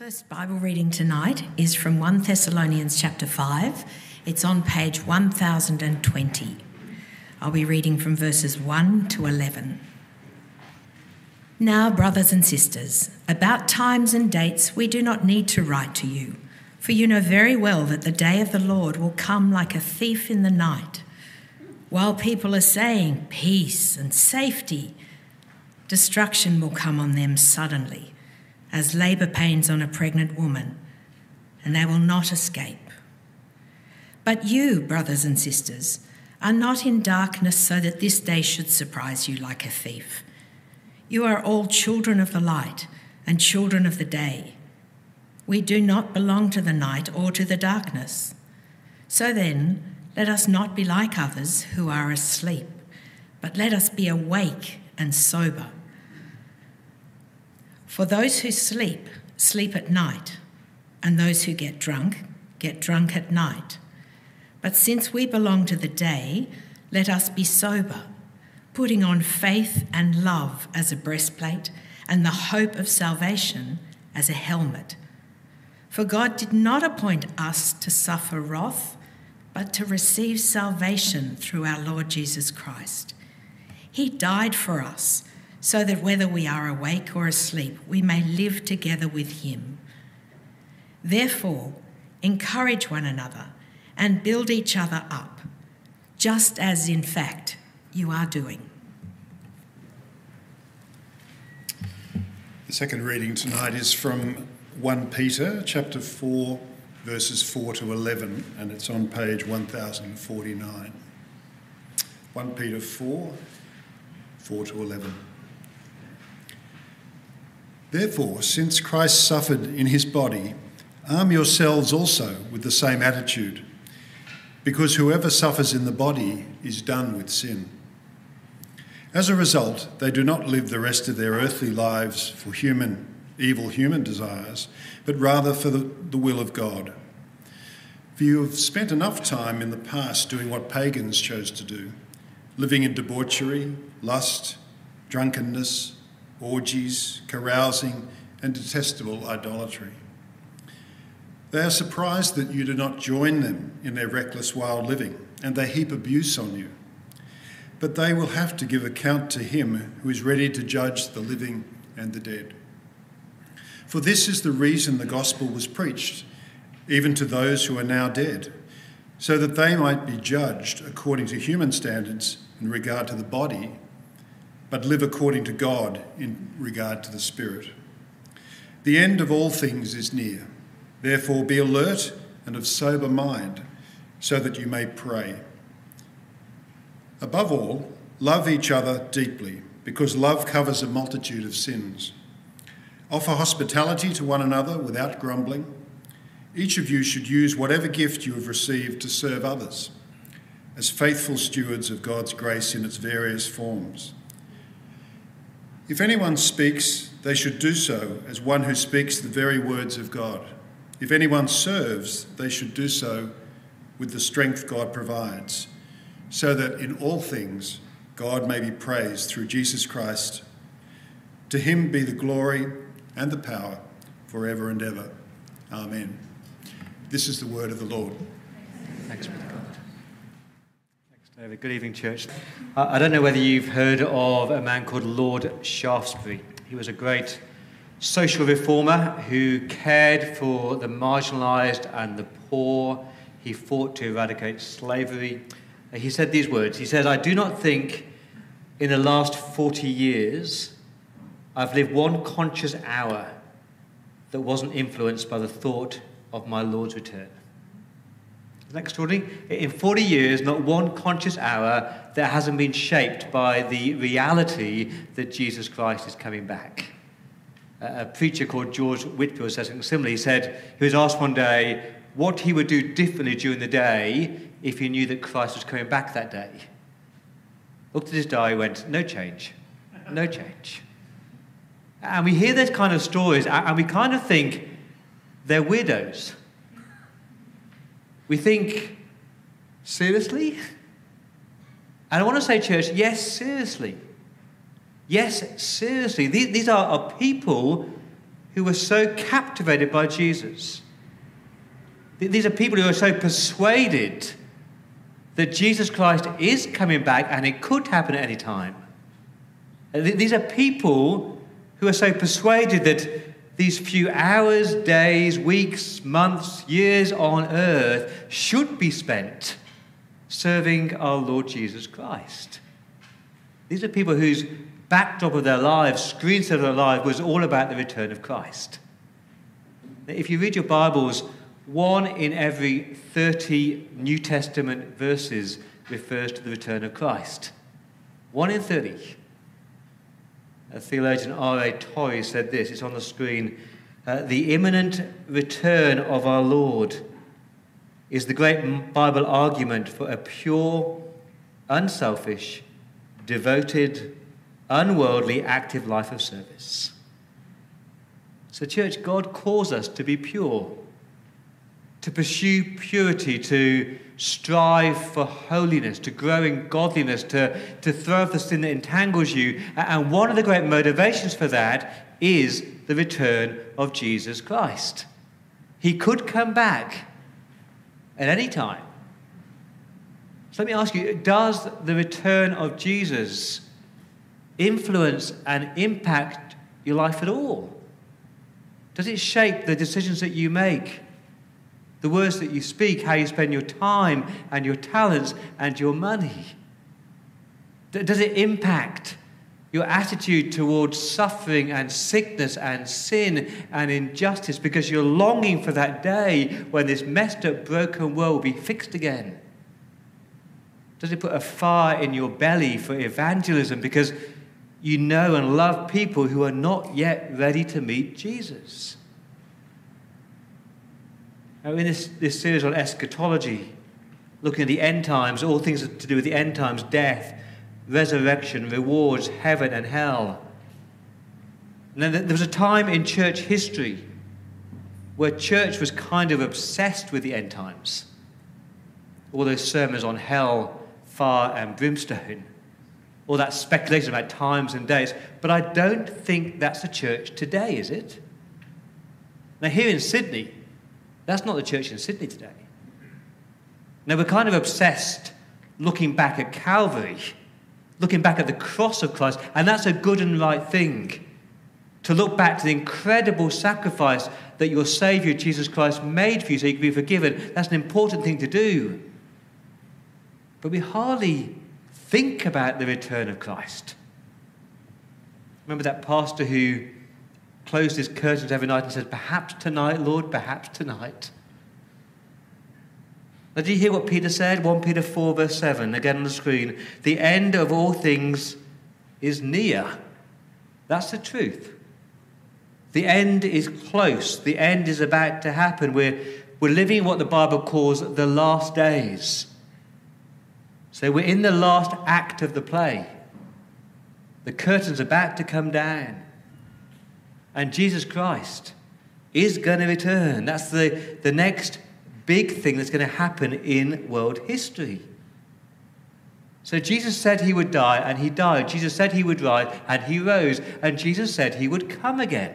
first Bible reading tonight is from 1 Thessalonians chapter 5. It's on page 1020. I'll be reading from verses 1 to 11. Now, brothers and sisters, about times and dates we do not need to write to you, for you know very well that the day of the Lord will come like a thief in the night. While people are saying peace and safety, destruction will come on them suddenly as labour pains on a pregnant woman, and they will not escape. But you, brothers and sisters, are not in darkness so that this day should surprise you like a thief. You are all children of the light and children of the day. We do not belong to the night or to the darkness. So then, let us not be like others who are asleep, but let us be awake and sober. For those who sleep, sleep at night, and those who get drunk, get drunk at night. But since we belong to the day, let us be sober, putting on faith and love as a breastplate, and the hope of salvation as a helmet. For God did not appoint us to suffer wrath, but to receive salvation through our Lord Jesus Christ. He died for us so that whether we are awake or asleep, we may live together with him. Therefore, encourage one another and build each other up, just as in fact you are doing. The second reading tonight is from 1 Peter chapter 4 verses 4 to 11 and it's on page 1049. 1 Peter 4 4 to 11. Therefore, since Christ suffered in his body, arm yourselves also with the same attitude, because whoever suffers in the body is done with sin. As a result, they do not live the rest of their earthly lives for human, evil human desires, but rather for the, the will of God. For you have spent enough time in the past doing what pagans chose to do, living in debauchery, lust, drunkenness, orgies, carousing, and detestable idolatry. They are surprised that you do not join them in their reckless wild living, and they heap abuse on you. But they will have to give account to him who is ready to judge the living and the dead. For this is the reason the gospel was preached, even to those who are now dead, so that they might be judged according to human standards in regard to the body but live according to God in regard to the Spirit. The end of all things is near. Therefore, be alert and of sober mind, so that you may pray. Above all, love each other deeply, because love covers a multitude of sins. Offer hospitality to one another without grumbling. Each of you should use whatever gift you have received to serve others, as faithful stewards of God's grace in its various forms. If anyone speaks, they should do so as one who speaks the very words of God. If anyone serves, they should do so with the strength God provides, so that in all things God may be praised through Jesus Christ. To him be the glory and the power forever and ever. Amen. This is the word of the Lord. Thanks, Good evening, church. I don't know whether you've heard of a man called Lord Shaftesbury. He was a great social reformer who cared for the marginalised and the poor. He fought to eradicate slavery. He said these words He said, I do not think in the last 40 years I've lived one conscious hour that wasn't influenced by the thought of my Lord's return. Isn't that extraordinary? In 40 years, not one conscious hour that hasn't been shaped by the reality that Jesus Christ is coming back. A preacher called George Whitefield says something similar. He said he was asked one day what he would do differently during the day if he knew that Christ was coming back that day. Looked at his diary, went, no change, no change. And we hear those kind of stories, and we kind of think they're weirdos. We think, seriously? And I want to say, church, yes, seriously. Yes, seriously. These, are, are people who were so captivated by Jesus. These are people who are so persuaded that Jesus Christ is coming back and it could happen at any time. These are people who are so persuaded that these few hours, days, weeks, months, years on earth should be spent serving our Lord Jesus Christ. These are people whose backdrop of their lives, screenshot of their life, was all about the return of Christ. If you read your Bibles, one in every 30 New Testament verses refers to the return of Christ. One in 30. Theologian R.A. Torrey said this, it's on the screen. Uh, the imminent return of our Lord is the great Bible argument for a pure, unselfish, devoted, unworldly, active life of service. So, church, God calls us to be pure, to pursue purity, to strive for holiness, to grow in godliness, to, to throw off the sin that entangles you. And one of the great motivations for that is the return of Jesus Christ. He could come back at any time. So let me ask you does the return of Jesus influence and impact your life at all? Does it shape the decisions that you make? The words that you speak, how you spend your time and your talents and your money? Does it impact your attitude towards suffering and sickness and sin and injustice because you're longing for that day when this messed up, broken world will be fixed again? Does it put a fire in your belly for evangelism because you know and love people who are not yet ready to meet Jesus? Now, in this, this series on eschatology, looking at the end times, all things to do with the end times, death, resurrection, rewards, heaven, and hell. And there was a time in church history where church was kind of obsessed with the end times. All those sermons on hell, fire, and brimstone. All that speculation about times and days. But I don't think that's the church today, is it? Now, here in Sydney, that's not the church in Sydney today. Now, we're kind of obsessed looking back at Calvary, looking back at the cross of Christ, and that's a good and right thing. To look back to the incredible sacrifice that your Savior, Jesus Christ, made for you so you can be forgiven, that's an important thing to do. But we hardly think about the return of Christ. Remember that pastor who closed his curtains every night and said, Perhaps tonight, Lord, perhaps tonight. Now, did you hear what Peter said? 1 Peter 4, verse 7, again on the screen. The end of all things is near. That's the truth. The end is close. The end is about to happen. We're, we're living what the Bible calls the last days. So we're in the last act of the play. The curtain's about to come down. And Jesus Christ is going to return. That's the, the next big thing that's going to happen in world history. So Jesus said he would die, and he died. Jesus said he would rise, and he rose. And Jesus said he would come again.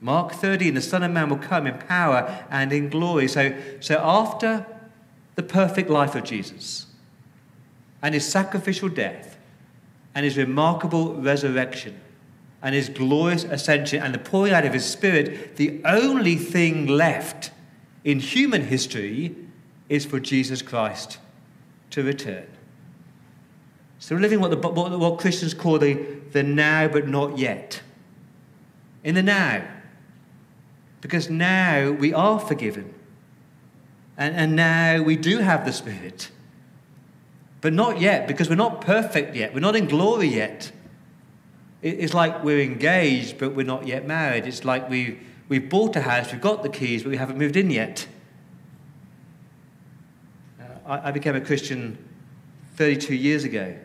Mark 13, the Son of Man will come in power and in glory. So, so after the perfect life of Jesus and his sacrificial death and his remarkable resurrection, and his glorious ascension and the pouring out of his spirit, the only thing left in human history is for Jesus Christ to return. So we're living what, the, what, what Christians call the, the now but not yet. In the now. Because now we are forgiven. And, and now we do have the Spirit. But not yet, because we're not perfect yet. We're not in glory yet. It's like we're engaged, but we're not yet married. It's like we, we've bought a house, we've got the keys, but we haven't moved in yet. Uh, I, I became a Christian 32 years ago.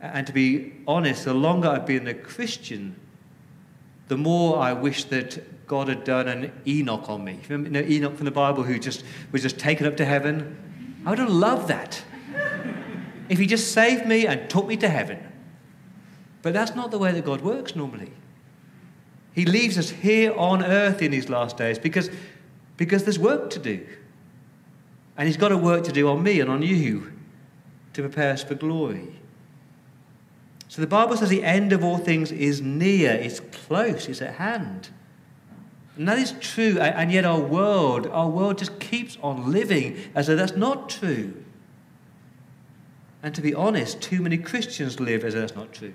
And to be honest, the longer I've been a Christian, the more I wish that God had done an Enoch on me. You know, Enoch from the Bible who just was just taken up to heaven? I would have loved that. if he just saved me and took me to heaven. But that's not the way that God works normally. He leaves us here on earth in these last days because, because there's work to do. And He's got a work to do on me and on you to prepare us for glory. So the Bible says the end of all things is near, it's close, it's at hand. And that is true, and yet our world, our world just keeps on living as though that's not true. And to be honest, too many Christians live as though that's not true.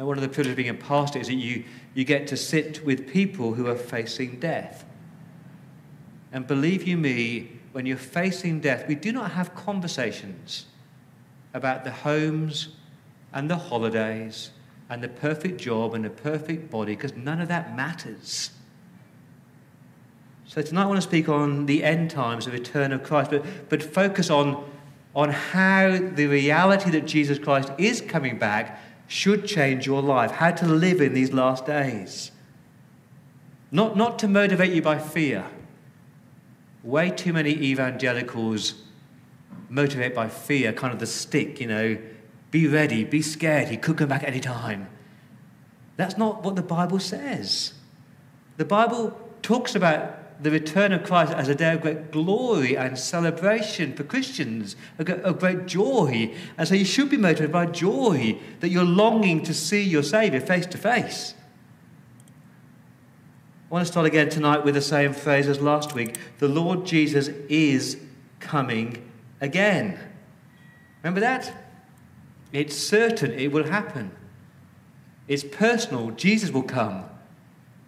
And one of the privileges of being a pastor is that you, you get to sit with people who are facing death. And believe you me, when you're facing death, we do not have conversations about the homes and the holidays and the perfect job and the perfect body because none of that matters. So tonight I want to speak on the end times, the return of Christ, but, but focus on, on how the reality that Jesus Christ is coming back should change your life, how to live in these last days. Not, not to motivate you by fear. Way too many evangelicals motivate by fear, kind of the stick, you know, be ready, be scared, he could come back any time. That's not what the Bible says. The Bible talks about the return of Christ as a day of great glory and celebration for Christians, a great joy. And so you should be motivated by joy that you're longing to see your Saviour face to face. I want to start again tonight with the same phrase as last week. The Lord Jesus is coming again. Remember that? It's certain it will happen. It's personal. Jesus will come.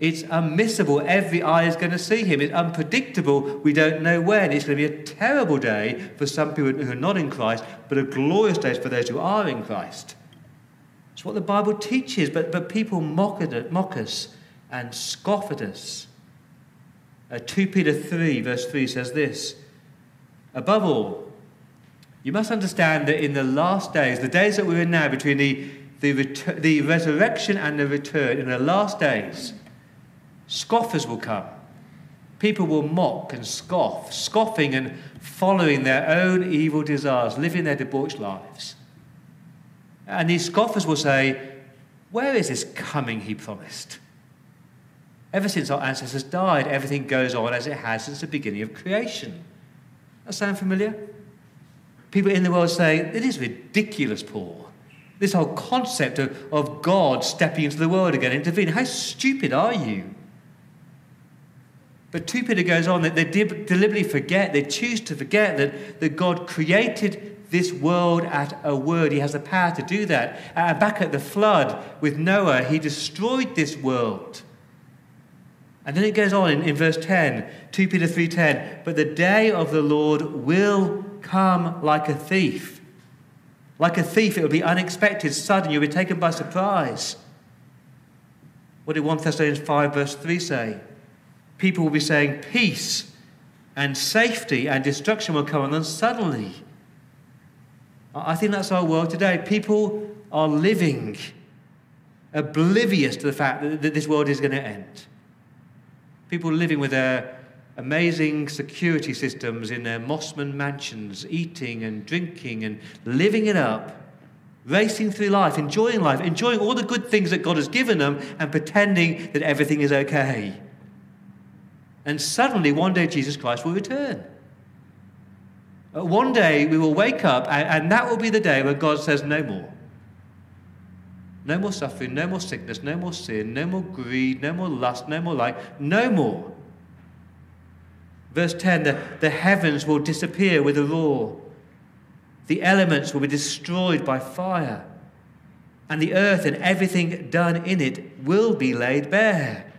It's unmissable. Every eye is going to see him. It's unpredictable. We don't know when. It's going to be a terrible day for some people who are not in Christ, but a glorious day for those who are in Christ. It's what the Bible teaches, but, but people mock, at mock us and scoff at us. Uh, 2 Peter 3, verse 3 says this Above all, you must understand that in the last days, the days that we're in now, between the, the, the resurrection and the return, in the last days, scoffers will come. People will mock and scoff, scoffing and following their own evil desires, living their debauched lives. And these scoffers will say, Where is this coming he promised? Ever since our ancestors died, everything goes on as it has since the beginning of creation. That sound familiar? People in the world say, It is ridiculous, Paul. This whole concept of, of God stepping into the world again, intervening. How stupid are you? But 2 Peter goes on that they deliberately forget, they choose to forget that, that God created this world at a word. He has the power to do that. Uh, back at the flood with Noah, he destroyed this world. And then it goes on in, in verse 10, 2 Peter 3.10, but the day of the Lord will come like a thief. Like a thief, it will be unexpected, sudden, you'll be taken by surprise. What did 1 Thessalonians 5, verse 3 say? People will be saying, Peace and safety and destruction will come on them suddenly. I think that's our world today. People are living oblivious to the fact that this world is going to end. People living with their amazing security systems in their Mosman mansions, eating and drinking and living it up, racing through life, enjoying life, enjoying all the good things that God has given them, and pretending that everything is okay. And suddenly, one day, Jesus Christ will return. Uh, one day, we will wake up, and, that will be the day when God says, No more. No more suffering, no more sickness, no more sin, no more greed, no more lust, no more life, no more. Verse 10 the, the heavens will disappear with a roar, the elements will be destroyed by fire, and the earth and everything done in it will be laid bare.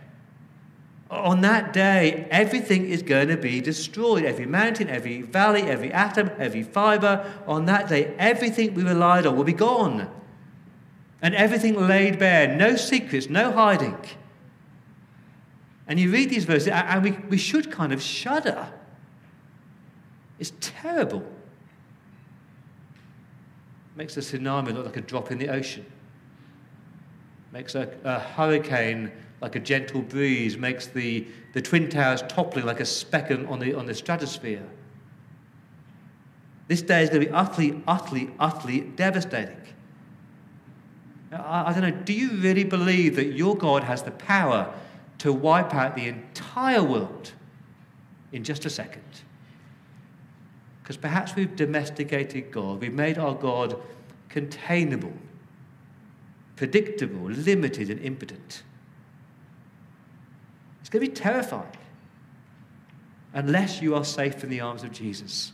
On that day, everything is going to be destroyed. Every mountain, every valley, every atom, every fiber. On that day, everything we relied on will be gone. And everything laid bare. No secrets, no hiding. And you read these verses, and we, we should kind of shudder. It's terrible. Makes a tsunami look like a drop in the ocean. Makes a, a hurricane like a gentle breeze. Makes the, the Twin Towers toppling like a speck on the, on the stratosphere. This day is going to be utterly, utterly, utterly devastating. I, I don't know, do you really believe that your God has the power to wipe out the entire world in just a second? Because perhaps we've domesticated God, we've made our God containable, predictable, limited, and impotent. Going to be terrifying unless you are safe in the arms of Jesus.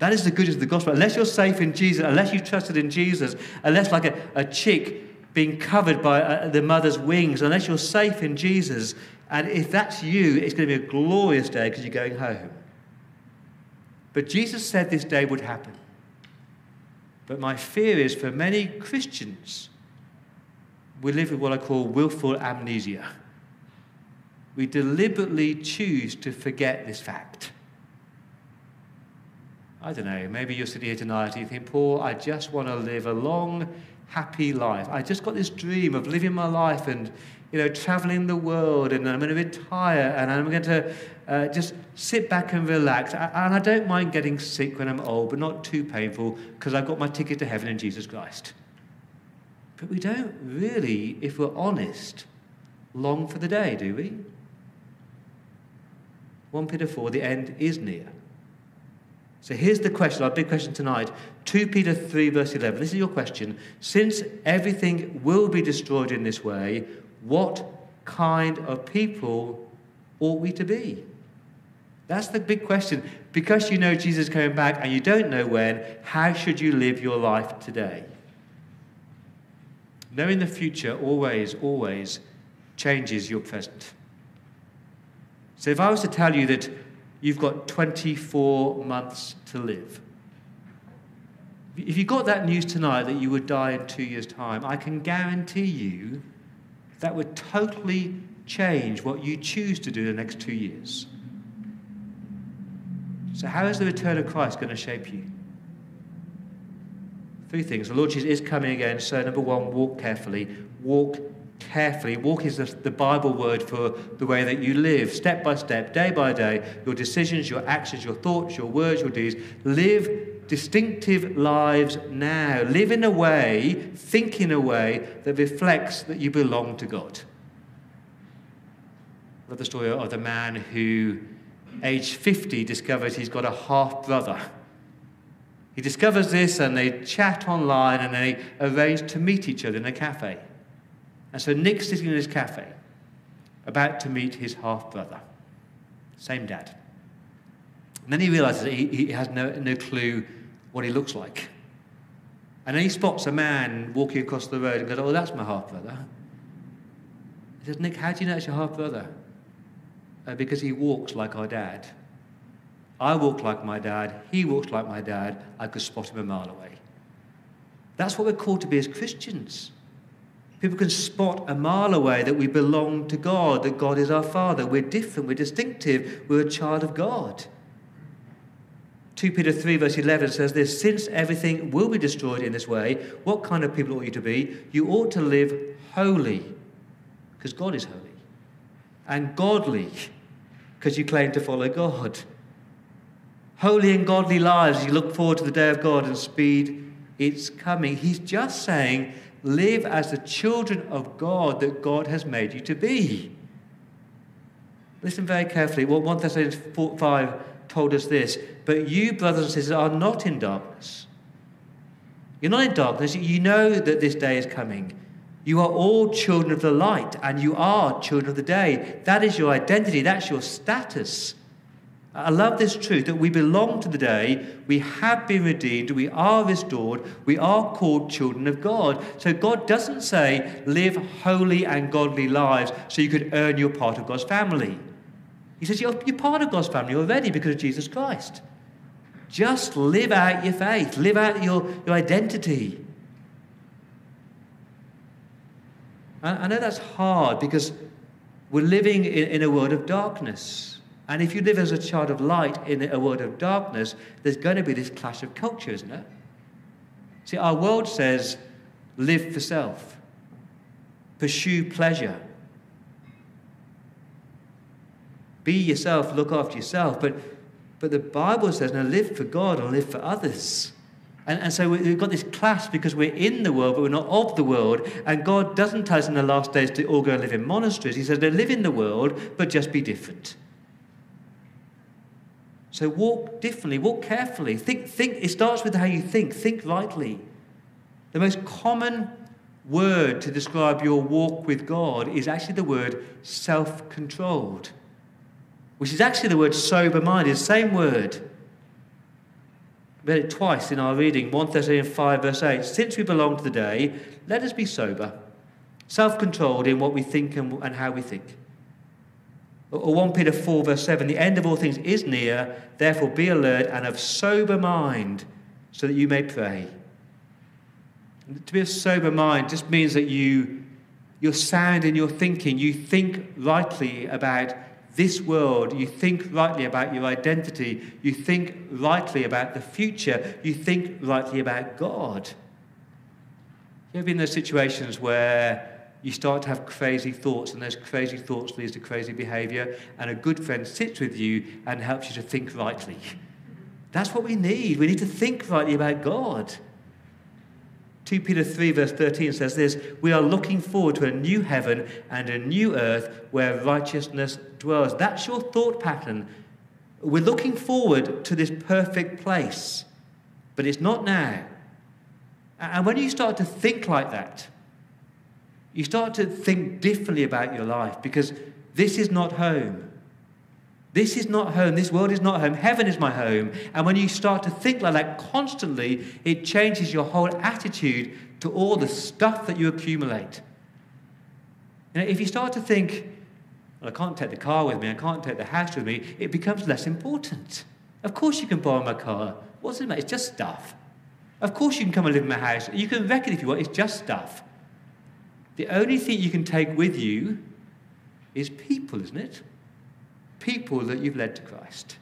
That is the good of the gospel. Unless you're safe in Jesus, unless you've trusted in Jesus, unless, like a, a chick being covered by uh, the mother's wings, unless you're safe in Jesus, and if that's you, it's going to be a glorious day because you're going home. But Jesus said this day would happen. But my fear is for many Christians, we live with what I call willful amnesia. We deliberately choose to forget this fact. I don't know, maybe you're sitting here tonight and you think, Paul, I just want to live a long, happy life. I just got this dream of living my life and, you know, traveling the world and I'm going to retire and I'm going to uh, just sit back and relax. And I don't mind getting sick when I'm old, but not too painful because I've got my ticket to heaven in Jesus Christ. But we don't really, if we're honest, long for the day, do we? 1 Peter 4, the end is near. So here's the question, our big question tonight 2 Peter 3, verse 11. This is your question. Since everything will be destroyed in this way, what kind of people ought we to be? That's the big question. Because you know Jesus is coming back and you don't know when, how should you live your life today? Knowing the future always, always changes your present. So if I was to tell you that you've got 24 months to live. If you got that news tonight that you would die in two years' time, I can guarantee you that would totally change what you choose to do the next two years. So, how is the return of Christ going to shape you? Three things. The Lord Jesus is coming again. So, number one, walk carefully. Walk carefully. Walk is the Bible word for the way that you live, step by step, day by day, your decisions, your actions, your thoughts, your words, your deeds. Live distinctive lives now. Live in a way, think in a way that reflects that you belong to God. I love the story of the man who, age 50, discovers he's got a half brother. He discovers this and they chat online and they arrange to meet each other in a cafe. And so Nick's sitting in his cafe, about to meet his half brother, same dad. And then he realizes he, he has no, no clue what he looks like. And then he spots a man walking across the road and goes, Oh, that's my half brother. He says, Nick, how do you know it's your half brother? Uh, because he walks like our dad. I walk like my dad. He walks like my dad. I could spot him a mile away. That's what we're called to be as Christians. People can spot a mile away that we belong to God, that God is our Father. We're different, we're distinctive, we're a child of God. 2 Peter 3, verse 11 says this Since everything will be destroyed in this way, what kind of people ought you to be? You ought to live holy, because God is holy, and godly, because you claim to follow God. Holy and godly lives, you look forward to the day of God and speed its coming. He's just saying live as the children of God that God has made you to be. Listen very carefully. What 1 Thessalonians 5 told us this. But you, brothers and sisters, are not in darkness. You're not in darkness. You know that this day is coming. You are all children of the light, and you are children of the day. That is your identity, that's your status. I love this truth that we belong to the day, we have been redeemed, we are restored, we are called children of God. So God doesn't say, live holy and godly lives so you could earn your part of God's family. He says, you're, you're part of God's family already because of Jesus Christ. Just live out your faith, live out your, your identity. I, I know that's hard because we're living in, in a world of darkness. And if you live as a child of light in a world of darkness, there's going to be this clash of culture, isn't it? See, our world says live for self, pursue pleasure, be yourself, look after yourself. But, but the Bible says, now live for God and live for others. And, and so we've got this clash because we're in the world, but we're not of the world. And God doesn't tell us in the last days to all go and live in monasteries. He says to live in the world, but just be different. So walk differently, walk carefully. Think, think, it starts with how you think. Think rightly. The most common word to describe your walk with God is actually the word self controlled, which is actually the word sober minded, same word. We read it twice in our reading 1 Thessalonians 5, verse 8. Since we belong to the day, let us be sober, self controlled in what we think and, and how we think. Or 1 Peter 4, verse 7 The end of all things is near, therefore be alert and of sober mind, so that you may pray. To be of sober mind just means that you, you're sound in your thinking. You think rightly about this world. You think rightly about your identity. You think rightly about the future. You think rightly about God. You ever been in those situations where you start to have crazy thoughts, and those crazy thoughts leads to crazy behavior, and a good friend sits with you and helps you to think rightly? That's what we need. We need to think rightly about God. 2 Peter 3, verse 13 says this We are looking forward to a new heaven and a new earth where righteousness dwells. That's your thought pattern. We're looking forward to this perfect place, but it's not now. And when you start to think like that, you start to think differently about your life because this is not home. This is not home. This world is not home. Heaven is my home. And when you start to think like that constantly, it changes your whole attitude to all the stuff that you accumulate. You know, if you start to think, well, I can't take the car with me, I can't take the house with me, it becomes less important. Of course, you can borrow my car. What's it matter? It's just stuff. Of course, you can come and live in my house. You can wreck it if you want. It's just stuff. The only thing you can take with you is people, isn't it? people that you've led to Christ.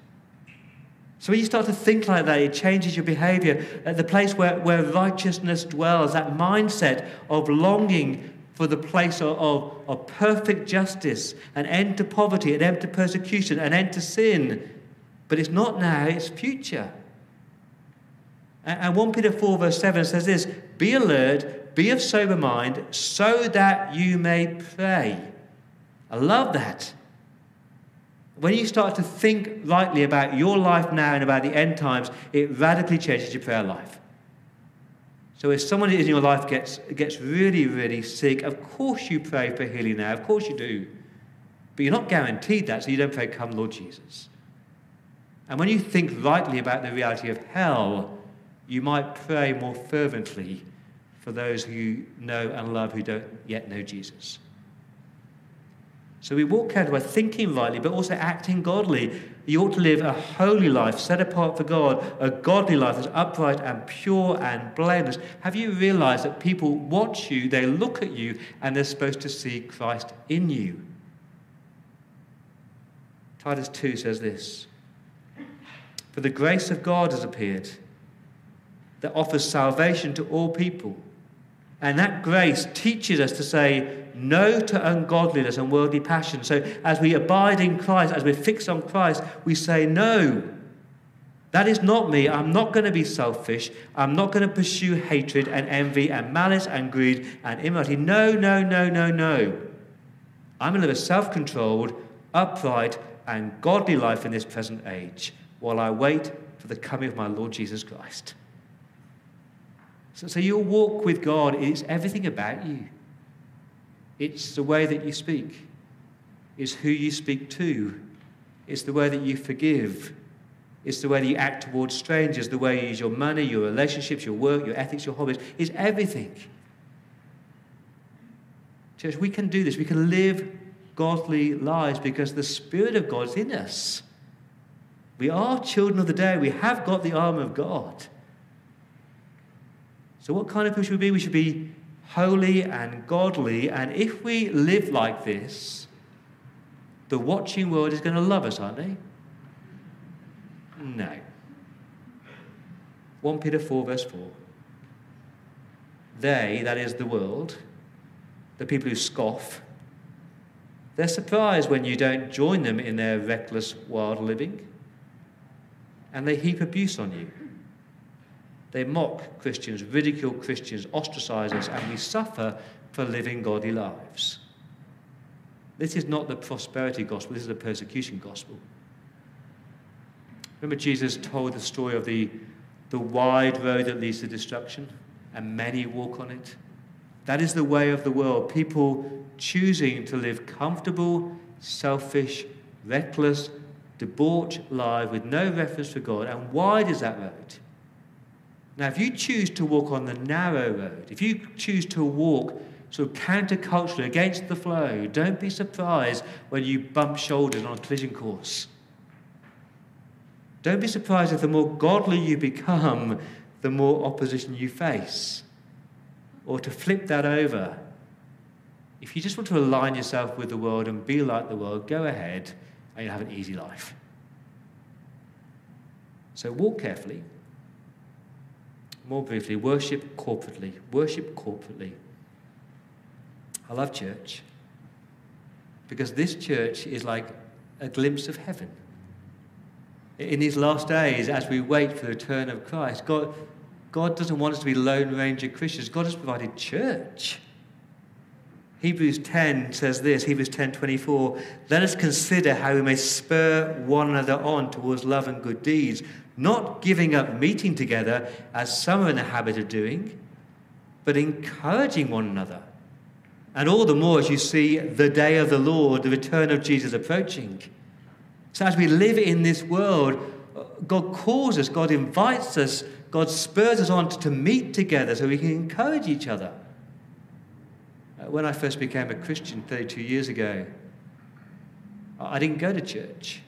So when you start to think like that, it changes your behavior. At the place where, where righteousness dwells, that mindset of longing for the place of, of, of perfect justice, an end to poverty, an end to persecution, an end to sin. But it's not now, it's future. And 1 Peter 4, verse 7 says this Be alert, be of sober mind, so that you may pray. I love that when you start to think rightly about your life now and about the end times, it radically changes your prayer life. So if someone in your life gets, gets really, really sick, of course you pray for healing now. Of course you do. But you're not guaranteed that, so you don't pray, Come, Lord Jesus. And when you think rightly about the reality of hell, you might pray more fervently for those who know and love who don't yet know Jesus. So we walk out by thinking rightly, but also acting godly. You ought to live a holy life, set apart for God, a godly life that's upright and pure and blameless. Have you realized that people watch you, they look at you, and they're supposed to see Christ in you? Titus 2 says this For the grace of God has appeared that offers salvation to all people. And that grace teaches us to say, no to ungodliness and worldly passion. So as we abide in Christ, as we're fixed on Christ, we say, No, that is not me. I'm not going to be selfish. I'm not going to pursue hatred and envy and malice and greed and immorality. No, no, no, no, no. I'm going to live a self controlled, upright, and godly life in this present age while I wait for the coming of my Lord Jesus Christ. So, so your walk with God is everything about you. It's the way that you speak, it's who you speak to, it's the way that you forgive, it's the way that you act towards strangers, the way you use your money, your relationships, your work, your ethics, your hobbies. It's everything. Church, we can do this. We can live godly lives because the Spirit of God is in us. We are children of the day. We have got the armor of God. So, what kind of people should we be? We should be holy and godly. And if we live like this, the watching world is going to love us, aren't they? No. 1 Peter 4, verse 4. They, that is the world, the people who scoff, they're surprised when you don't join them in their reckless, wild living, and they heap abuse on you. They mock Christians, ridicule Christians, ostracize us, and we suffer for living godly lives. This is not the prosperity gospel, this is the persecution gospel. Remember, Jesus told the story of the, the wide road that leads to destruction, and many walk on it. That is the way of the world. People choosing to live comfortable, selfish, reckless, debauched lives with no reference to God. And wide is that road? Now, if you choose to walk on the narrow road, if you choose to walk sort of counterculturally against the flow, don't be surprised when you bump shoulders on a collision course. Don't be surprised if the more godly you become, the more opposition you face. Or to flip that over, if you just want to align yourself with the world and be like the world, go ahead and you'll have an easy life. So walk carefully. More briefly, worship corporately. Worship corporately. I love church because this church is like a glimpse of heaven in these last days, as we wait for the return of Christ, God, God doesn't want us to be Lone Ranger Christians. God has provided church. Hebrews 10 says this, Hebrews 10 24, let us consider how we may spur one another on towards love and good deeds, not giving up meeting together as some are in the habit of doing, but encouraging one another. And all the more as you see the day of the Lord, the return of Jesus approaching. So, as we live in this world, God calls us, God invites us, God spurs us on to, meet together so we can encourage each other. Uh, when I first became a Christian 32 years ago, I didn't go to church.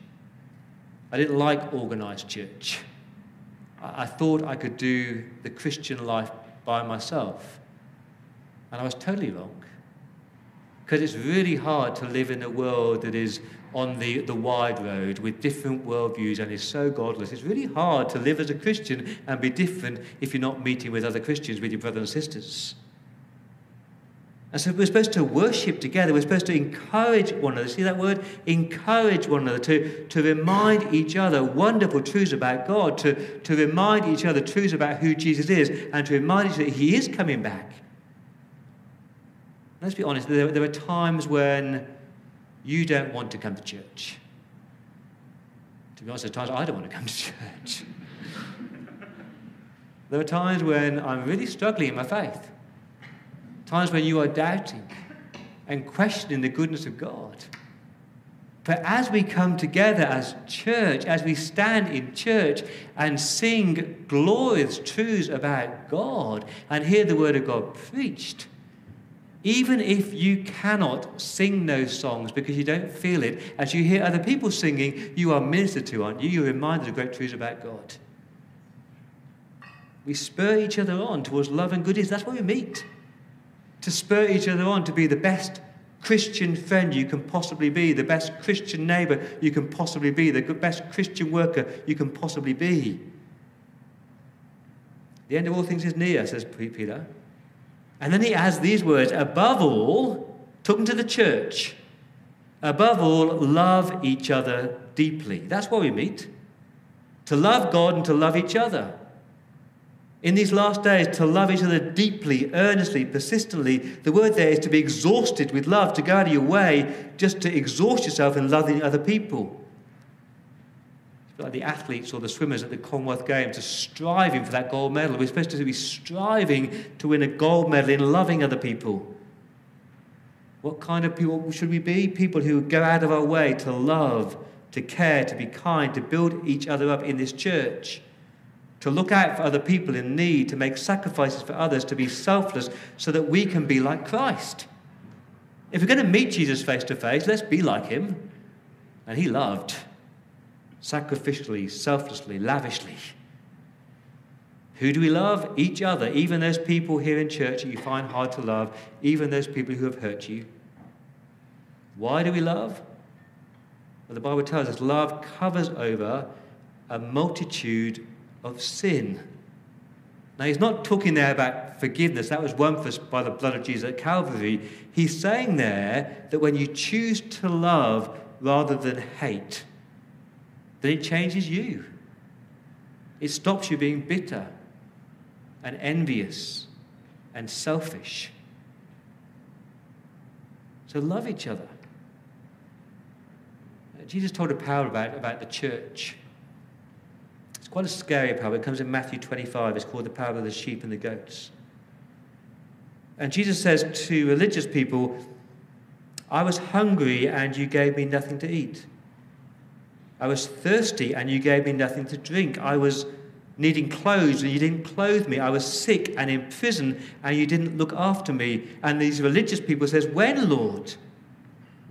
I didn't like organized church. I thought I could do the Christian life by myself. And I was totally wrong. Because it's really hard to live in a world that is on the, the wide road with different worldviews and is so godless. It's really hard to live as a Christian and be different if you're not meeting with other Christians, with your brothers and sisters. And so we're supposed to worship together. We're supposed to encourage one another. See that word? Encourage one another, to, to remind each other wonderful truths about God, to, to remind each other truths about who Jesus is, and to remind each other that He is coming back. Let's be honest, there, there are times when you don't want to come to church. To be honest, there are times I don't want to come to church. there are times when I'm really struggling in my faith. Times when you are doubting and questioning the goodness of God. But as we come together as church, as we stand in church and sing glorious truths about God and hear the word of God preached, even if you cannot sing those songs because you don't feel it, as you hear other people singing, you are ministered to, aren't you? You're reminded of great truths about God. We spur each other on towards love and goodness. That's why we meet. To spur each other on to be the best Christian friend you can possibly be, the best Christian neighbor you can possibly be, the best Christian worker you can possibly be. The end of all things is near, says Peter. And then he adds these words above all, talking to the church, above all, love each other deeply. That's why we meet. To love God and to love each other. In these last days, to love each other deeply, earnestly, persistently. The word there is to be exhausted with love, to go out of your way just to exhaust yourself in loving other people like the athletes or the swimmers at the Commonwealth Games are striving for that gold medal. We're supposed to be striving to win a gold medal in loving other people. What kind of people should we be? People who go out of our way to love, to care, to be kind, to build each other up in this church, to look out for other people in need, to make sacrifices for others, to be selfless so that we can be like Christ. If we're going to meet Jesus face to face, let's be like him. And he loved sacrificially, selflessly, lavishly. Who do we love? Each other, even those people here in church that you find hard to love, even those people who have hurt you. Why do we love? Well, the Bible tells us love covers over a multitude of sin. Now, he's not talking there about forgiveness. That was won for us by the blood of Jesus at Calvary. He's saying there that when you choose to love rather than hate, then it changes you. It stops you being bitter. and envious and selfish. So love each other. Jesus told a parable about, about the church. Quite a scary parable. It comes in Matthew 25. It's called the parable of the sheep and the goats. And Jesus says to religious people, I was hungry and you gave me nothing to eat. I was thirsty and you gave me nothing to drink. I was needing clothes and you didn't clothe me. I was sick and in prison and you didn't look after me. And these religious people says, "When, Lord?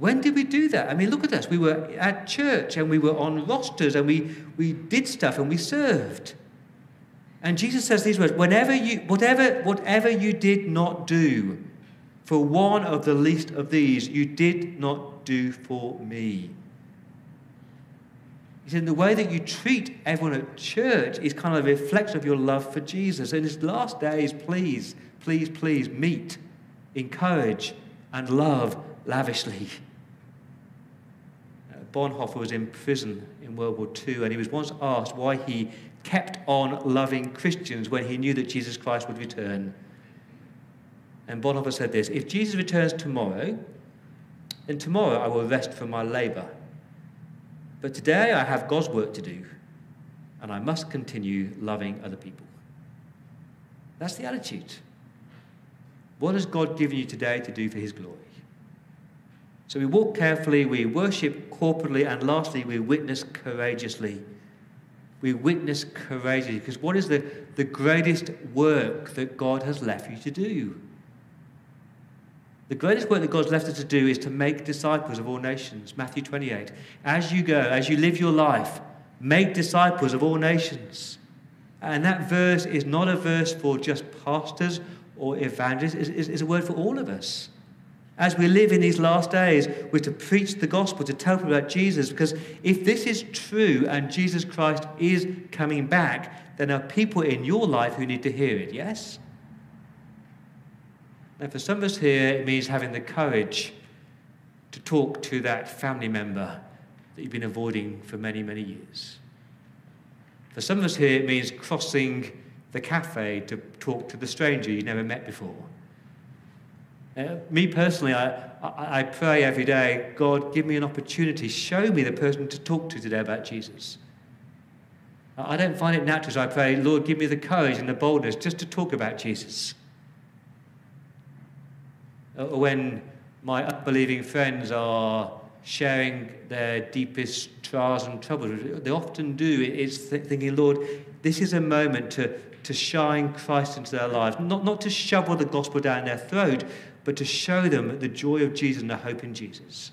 When did we do that? I mean, look at us. We were at church and we were on rosters and we, we did stuff and we served. And Jesus says these words, whenever you, whatever, whatever you did not do for one of the least of these, you did not do for me. He said, the way that you treat everyone at church is kind of a reflection of your love for Jesus. In his last days, please, please, please meet, encourage, and love lavishly. Bonhoeffer was in prison in World War II, and he was once asked why he kept on loving Christians when he knew that Jesus Christ would return. And Bonhoeffer said this If Jesus returns tomorrow, then tomorrow I will rest from my labor. But today I have God's work to do, and I must continue loving other people. That's the attitude. What has God given you today to do for His glory? So we walk carefully, we worship corporately, and lastly, we witness courageously. We witness courageously because what is the, the greatest work that God has left you to do? The greatest work that God's left us to do is to make disciples of all nations. Matthew 28. As you go, as you live your life, make disciples of all nations. And that verse is not a verse for just pastors or evangelists, it's, it's a word for all of us. As we live in these last days, we're to preach the gospel, to tell people about Jesus, because if this is true and Jesus Christ is coming back, then there are people in your life who need to hear it, yes? Now, for some of us here, it means having the courage to talk to that family member that you've been avoiding for many, many years. For some of us here, it means crossing the cafe to talk to the stranger you never met before. Uh, me personally, I, I, I, pray every day, God, give me an opportunity, show me the person to talk to today about Jesus. I don't find it natural, so I pray, Lord, give me the courage and the boldness just to talk about Jesus. Uh, when my unbelieving friends are sharing their deepest trials and troubles, they often do, it's thinking, Lord, this is a moment to, to shine Christ into their lives, not, not to shovel the gospel down their throat, but to show them the joy of Jesus and the hope in Jesus.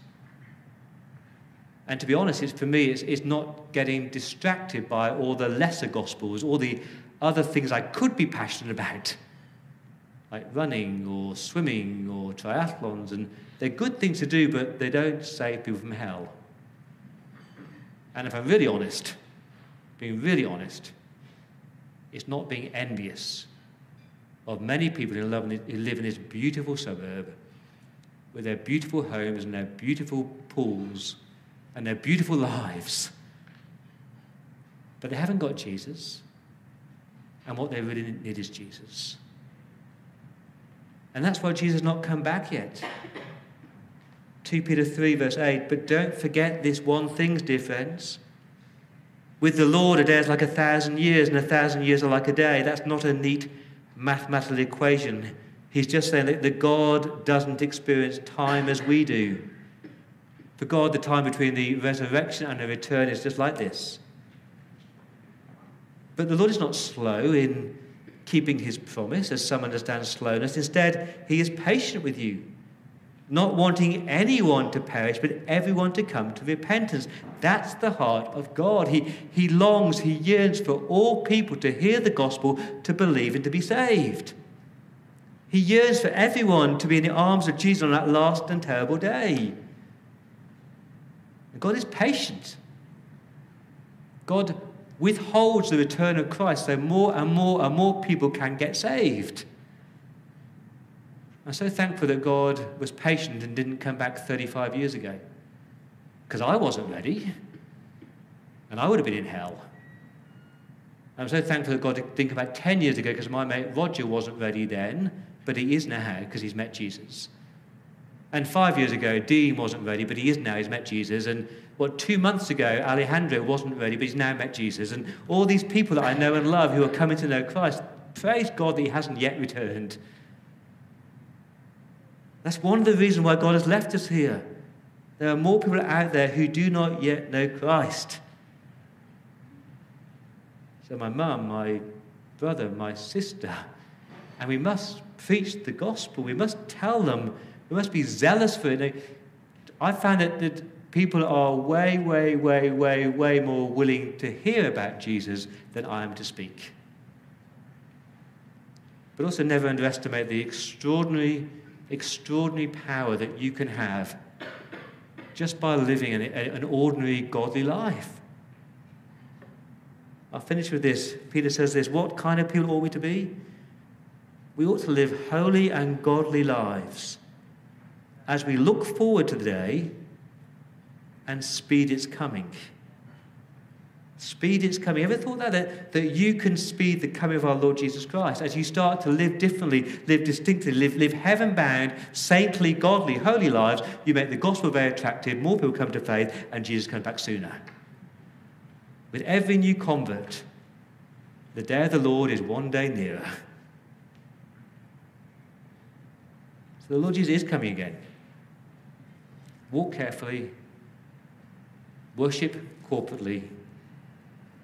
And to be honest, it's, for me, it's, it's not getting distracted by all the lesser gospels, all the other things I could be passionate about like running or swimming or triathlons, and they're good things to do, but they don't save people from hell. And if I'm really honest, being really honest, it's not being envious of many people who live in this beautiful suburb with their beautiful homes and their beautiful pools and their beautiful lives. But they haven't got Jesus. And what they really need is Jesus. And that's why Jesus has not come back yet. 2 Peter 3, verse 8. But don't forget this one thing, dear friends. With the Lord, a day is like a thousand years, and a thousand years are like a day. That's not a neat mathematical equation. He's just saying that, God doesn't experience time as we do. For God, the time between the resurrection and the return is just like this. But the Lord is not slow in keeping his promise, as some understand slowness. Instead, he is patient with you, not wanting anyone to perish, but everyone to come to repentance. That's the heart of God. He, he longs, he yearns for all people to hear the gospel, to believe, and to be saved. He yearns for everyone to be in the arms of Jesus on that last and terrible day. God is patient. God withholds the return of Christ so more and more and more people can get saved. I'm so thankful that God was patient and didn't come back 35 years ago because I wasn't ready and I would have been in hell. I'm so thankful that God didn't think about 10 years ago because my mate Roger wasn't ready then, but he is now because he's met Jesus. And five years ago, Dean wasn't ready, but he is now. He's met Jesus. And what, two months ago, Alejandro wasn't ready, but he's now met Jesus. And all these people that I know and love who are coming to know Christ, praise God that he hasn't yet returned. That's one of the reasons why God has left us here. There are more people out there who do not yet know Christ. So, my mum, my brother, my sister, and we must preach the gospel. We must tell them we must be zealous for it. I found that, that people are way, way, way, way, way more willing to hear about Jesus than I am to speak. But also never underestimate the extraordinary, extraordinary power that you can have just by living an, an ordinary godly life. I'll finish with this. Peter says this What kind of people ought we to be? We ought to live holy and godly lives as we look forward to the day and speed its coming. Speed its coming. Ever thought that, that? That you can speed the coming of our Lord Jesus Christ as you start to live differently, live distinctly, live, live heaven bound, saintly, godly, holy lives. You make the gospel very attractive, more people come to faith, and Jesus comes back sooner. With every new convert, the day of the Lord is one day nearer. So the Lord Jesus is coming again. Walk carefully, worship corporately,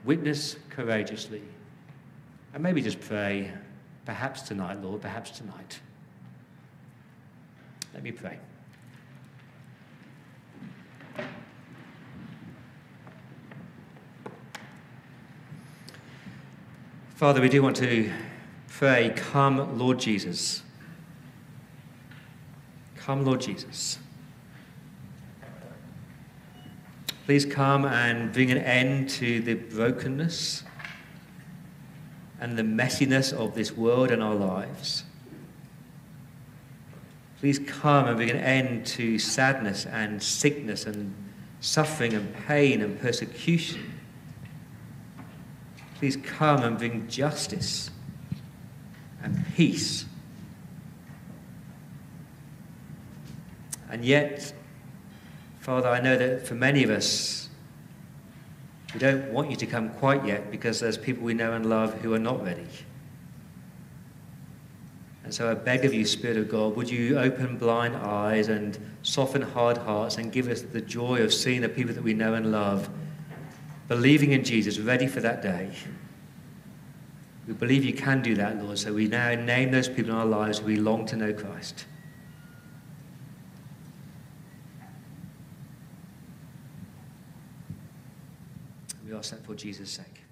witness courageously, and maybe just pray, perhaps tonight, Lord, perhaps tonight. Let me pray. Father, we do want to pray, Come, Lord Jesus. Come, Lord Jesus. Please come and bring an end to the brokenness and the messiness of this world and our lives. Please come and bring an end to sadness and sickness and suffering and pain and persecution. Please come and bring justice and peace. And yet, Father, I know that for many of us, we don't want you to come quite yet because there's people we know and love who are not ready. And so I beg of you, Spirit of God, would you open blind eyes and soften hard hearts and give us the joy of seeing the people that we know and love, believing in Jesus, ready for that day. We believe you can do that, Lord, so we now name those people in our lives who we long to know Christ. Ask for Jesus' sake.